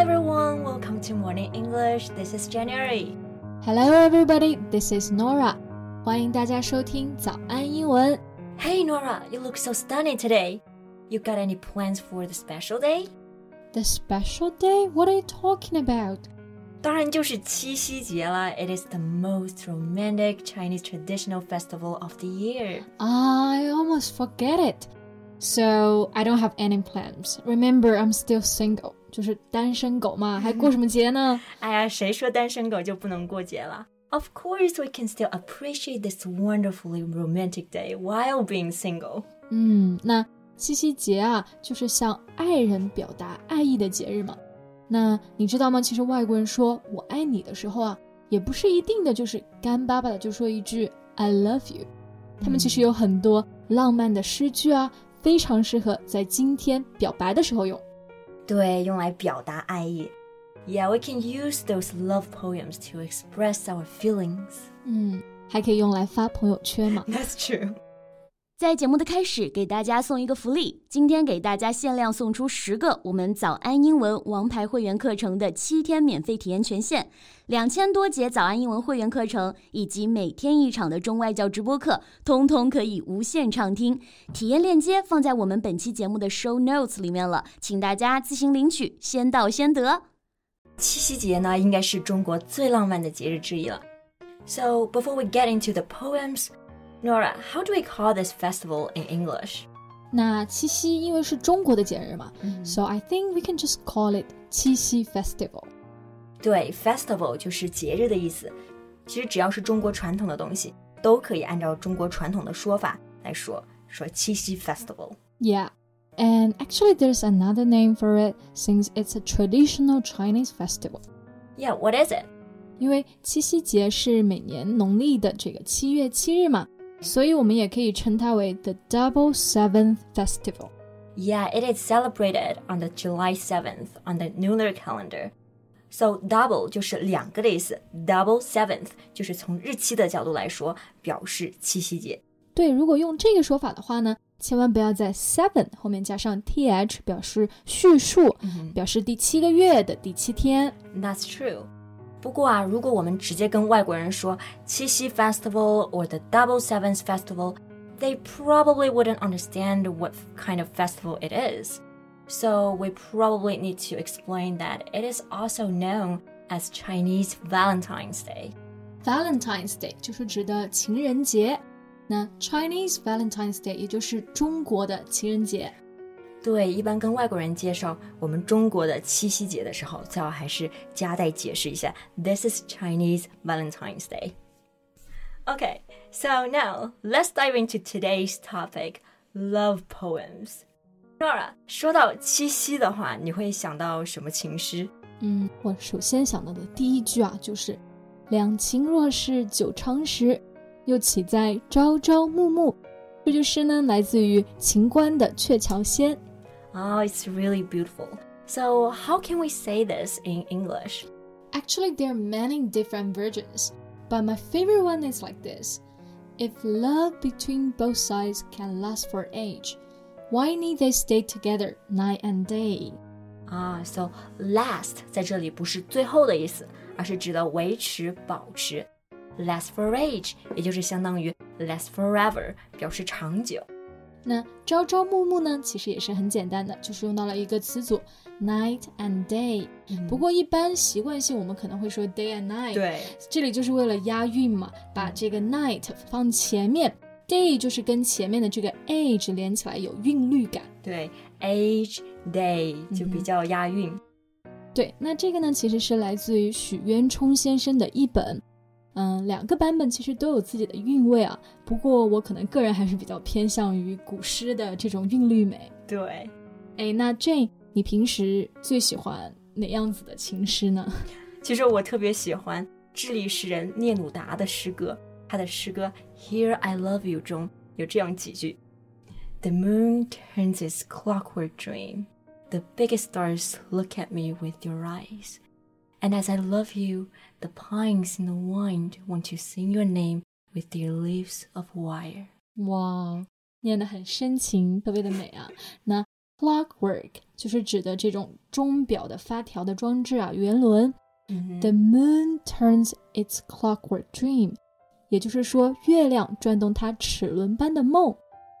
everyone, welcome to Morning English. This is January. Hello everybody, this is Norah. 欢迎大家收听早安英文。Hey Norah, you look so stunning today. You got any plans for the special day? The special day? What are you talking about? 当然就是七夕节啦！It is the most romantic Chinese traditional festival of the year. I almost forget it. So I don't have any plans. Remember, I'm still single. 就是单身狗嘛，还过什么节呢？哎呀，谁说单身狗就不能过节了？Of course, we can still appreciate this wonderfully romantic day while being single. 嗯，那七夕节啊，就是向爱人表达爱意的节日嘛。那你知道吗？其实外国人说我爱你的时候啊，也不是一定的就是干巴巴的就说一句 I love you。他们其实有很多浪漫的诗句啊，非常适合在今天表白的时候用。对，用来表达爱意。Yeah, we can use those love poems to express our feelings. 嗯，还可以用来发朋友圈嘛。That's true. 在节目的开始，给大家送一个福利。今天给大家限量送出十个我们早安英文王牌会员课程的七天免费体验权限，两千多节早安英文会员课程以及每天一场的中外教直播课，通通可以无限畅听。体验链接放在我们本期节目的 show notes 里面了，请大家自行领取，先到先得。七夕节呢，应该是中国最浪漫的节日之一了。So before we get into the poems. Norah, how do we call this festival in English? 那七夕因为是中国的节日嘛、mm.，so I think we can just call it 七夕 festival。对，festival 就是节日的意思。其实只要是中国传统的东西，都可以按照中国传统的说法来说，说七夕 festival。Yeah. And actually, there's another name for it since it's a traditional Chinese festival. Yeah, what is it? 因为七夕节是每年农历的这个七月七日嘛，所以我们也可以称它为 the Double Seventh Festival. Yeah, it is celebrated on the July 7th on the lunar calendar. So double 就是两个的意思，double seventh 就是从日期的角度来说表示七夕节。对，如果用这个说法的话呢，千万不要在 seven 后面加上 th 表示序数，表示第七个月的第七天。That's true. 不过啊，如果我们直接跟外国人说七夕 festival or the Double Sevens festival, they probably wouldn't understand what kind of festival it is. So we probably need to explain that it is also known as Chinese Valentine's Day. Valentine's Day 就是指的情人节，那 Chinese Valentine's Day 也就是中国的情人节。 对，一般跟外国人介绍我们中国的七夕节的时候，最好还是夹带解释一下：This is Chinese Valentine's Day. Okay, so now let's dive into today's topic: love poems. Norah，说到七夕的话，你会想到什么情诗？嗯，我首先想到的第一句啊，就是“两情若是久长时，又岂在朝朝暮暮”。这句诗呢，来自于秦观的《鹊桥仙》。Oh, it's really beautiful. So, how can we say this in English? Actually, there are many different versions, but my favorite one is like this If love between both sides can last for age, why need they stay together night and day? 啊、ah,，so last 在这里不是最后的意思，而是指的维持、保持。Last for age，也就是相当于 last forever，表示长久。 那朝朝暮暮呢，其实也是很简单的，就是用到了一个词组 night and day。不过一般习惯性我们可能会说 day and night。对，这里就是为了押韵嘛，把这个 night 放前面，day 就是跟前面的这个 age 连起来有韵律感。对，age day 就比较押韵。对，那这个呢，其实是来自于许渊冲先生的一本。嗯，两个版本其实都有自己的韵味啊。不过我可能个人还是比较偏向于古诗的这种韵律美。对，哎，那 Jane，你平时最喜欢哪样子的情诗呢？其实我特别喜欢智利诗人聂鲁达的诗歌，他的诗歌《Here I Love You》中有这样几句：The moon turns its clockwork dream. The biggest stars look at me with your eyes. And as I love you, the pines in the wind want to sing your name with their leaves of wire. 哇，念得很深情，特别的美啊！那 Clockwork 就是指的这种钟表的发条的装置啊，圆轮。嗯 The moon turns its clockwork dream，也就是说，月亮转动它齿轮般的梦。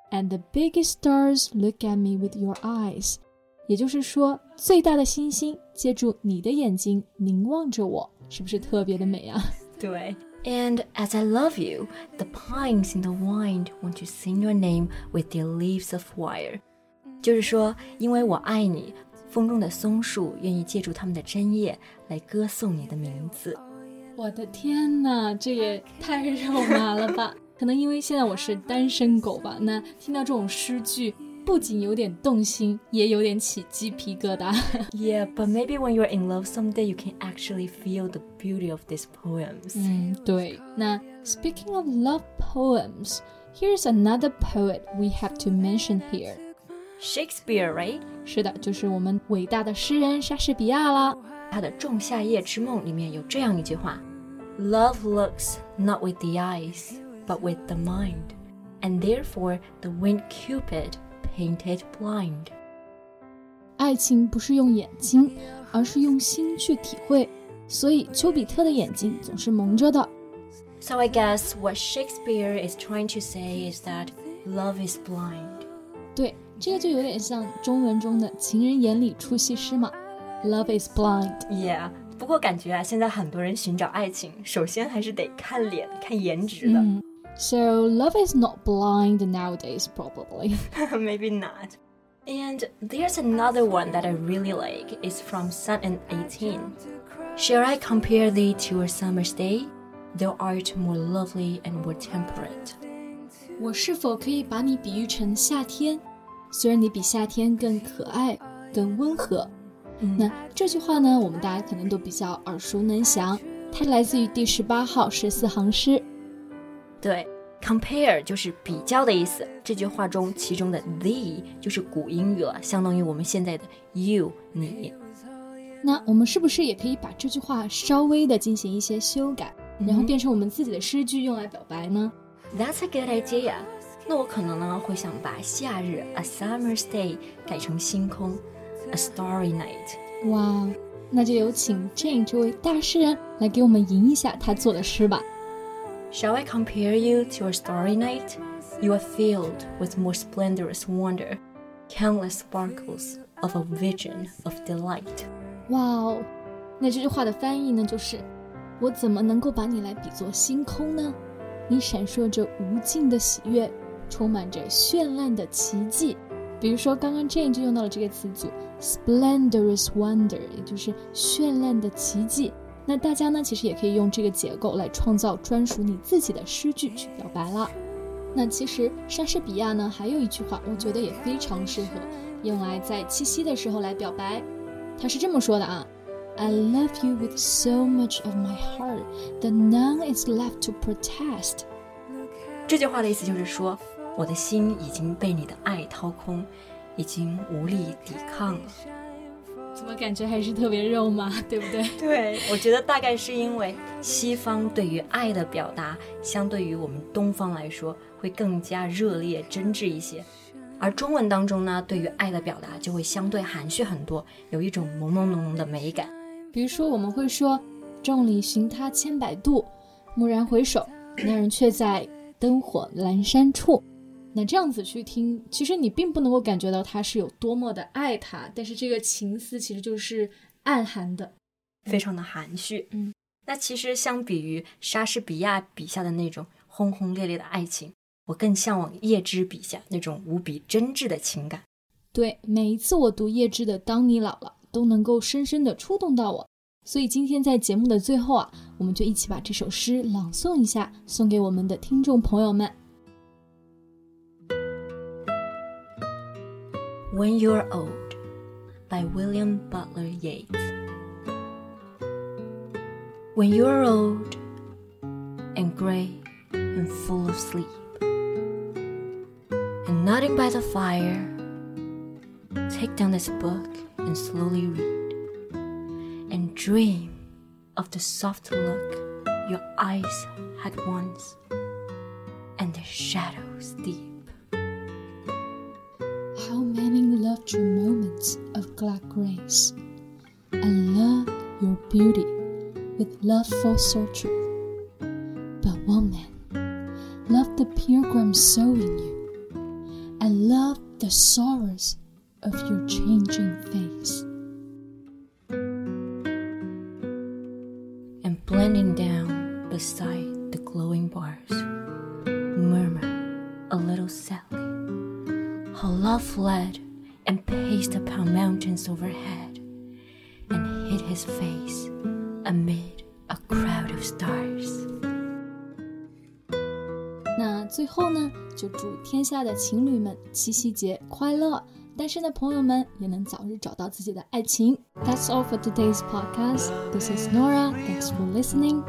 And the biggest stars look at me with your eyes，也就是说，最大的星星 借助你的眼睛凝望着我，是不是特别的美啊？对。And as I love you, the pines in the wind want to sing your name with their leaves of wire。就是说，因为我爱你，风中的松树愿意借助它们的针叶来歌颂你的名字。我的天呐，这也太肉麻了吧！可能因为现在我是单身狗吧，那听到这种诗句，不仅有点动心，也有点起鸡皮疙瘩。 Yeah, but maybe when you're in love someday, you can actually feel the beauty of these poems. 嗯，对。那 speaking of love poems, here's another poet we have to mention here. Shakespeare, right? 是的，就是我们伟大的诗人莎士比亚啦。他的《仲夏夜之梦》里面有这样一句话：“Love looks not with the eyes, but with the mind, and therefore the winged Cupid painted blind。”爱情不是用眼睛，而是用心去体会，所以丘比特的眼睛总是蒙着的。 So I guess what Shakespeare is trying to say is that love is blind. 对，这个就有点像中文中的“情人眼里出西施”嘛，“Love is blind”。 Yeah，不过感觉啊，现在很多人寻找爱情，首先还是得看脸、看颜值的。嗯 so, love is not blind nowadays, probably. Maybe not. And there's another one that I really like. It's from Sonnet 18. Shall I compare thee to a summer's day? Thou art more lovely and more temperate. 我是否可以把你比喻成夏天？虽然你比夏天更可爱、更温和。嗯、那这句话呢，我们大家可能都比较耳熟能详。它来自于第十八号十四行诗。对，compare 就是比较的意思。这句话中，其中的 thee 就是古英语了，相当于我们现在的 you 你。那我们是不是也可以把这句话稍微的进行一些修改，然后变成我们自己的诗句用来表白呢？That's a good idea. 那我可能呢会想把夏日 a summer's day 改成星空 a starry night。哇，那就有请 Jane 这位大诗人来给我们吟一下他做的诗吧。Shall I compare you to a starry night? You are filled with more splendorous wonder, countless sparkles of a vision of delight. 哇哦，那这句话的翻译呢，就是我怎么能够把你来比作星空呢？你闪烁着无尽的喜悦，充满着绚烂的奇迹。比如说，刚刚 Jane 就用到了这个词组 splendorous wonder，也就是绚烂的奇迹。 那大家呢，其实也可以用这个结构来创造专属你自己的诗句去表白了。那其实莎士比亚呢，还有一句话，我觉得也非常适合用来在七夕的时候来表白。他是这么说的啊：“I love you with so much of my heart that none is left to protest。这句话的意思就是说，我的心已经被你的爱掏空，已经无力抵抗了。”怎么感觉还是特别肉麻，对不对？对，我觉得大概是因为西方对于爱的表达，相对于我们东方来说，会更加热烈、真挚一些。而中文当中呢，对于爱的表达就会相对含蓄很多，有一种朦朦胧胧的美感。比如说，我们会说“众里寻他千百度，蓦然回首，那人却在灯火阑珊处”。那这样子去听，其实你并不能够感觉到他是有多么的爱他，但是这个情思其实就是暗含的。非常的含蓄。嗯，那其实相比于莎士比亚笔下的那种轰轰烈烈的爱情，我更向往叶芝笔下那种无比真挚的情感。对，每一次我读叶芝的《当你老了》，都能够深深的触动到我。所以今天在节目的最后啊，我们就一起把这首诗朗诵一下，送给我们的听众朋友们。When You're Old by William Butler Yeats. When you're old and gray and full of sleep, and nodding by the fire, take down this book and slowly read, and dream of the soft look your eyes had once, and the shadows deep. Your moments of glad grace, and love your beauty with love for searching. But woman, love the pilgrim soul in you, and love the sorrows of your changing face. And blending down beside the glowing bars, murmur a little sadly how love fled and paced upon mountains overhead, and hid his face amid a crowd of stars. 那最后呢，就祝天下的情侣们七夕节快乐！单身的朋友们也能早日找到自己的爱情。That's all for today's podcast. This is Norah. Thanks for listening.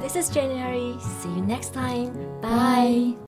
This is January. See you next time. Bye. Bye.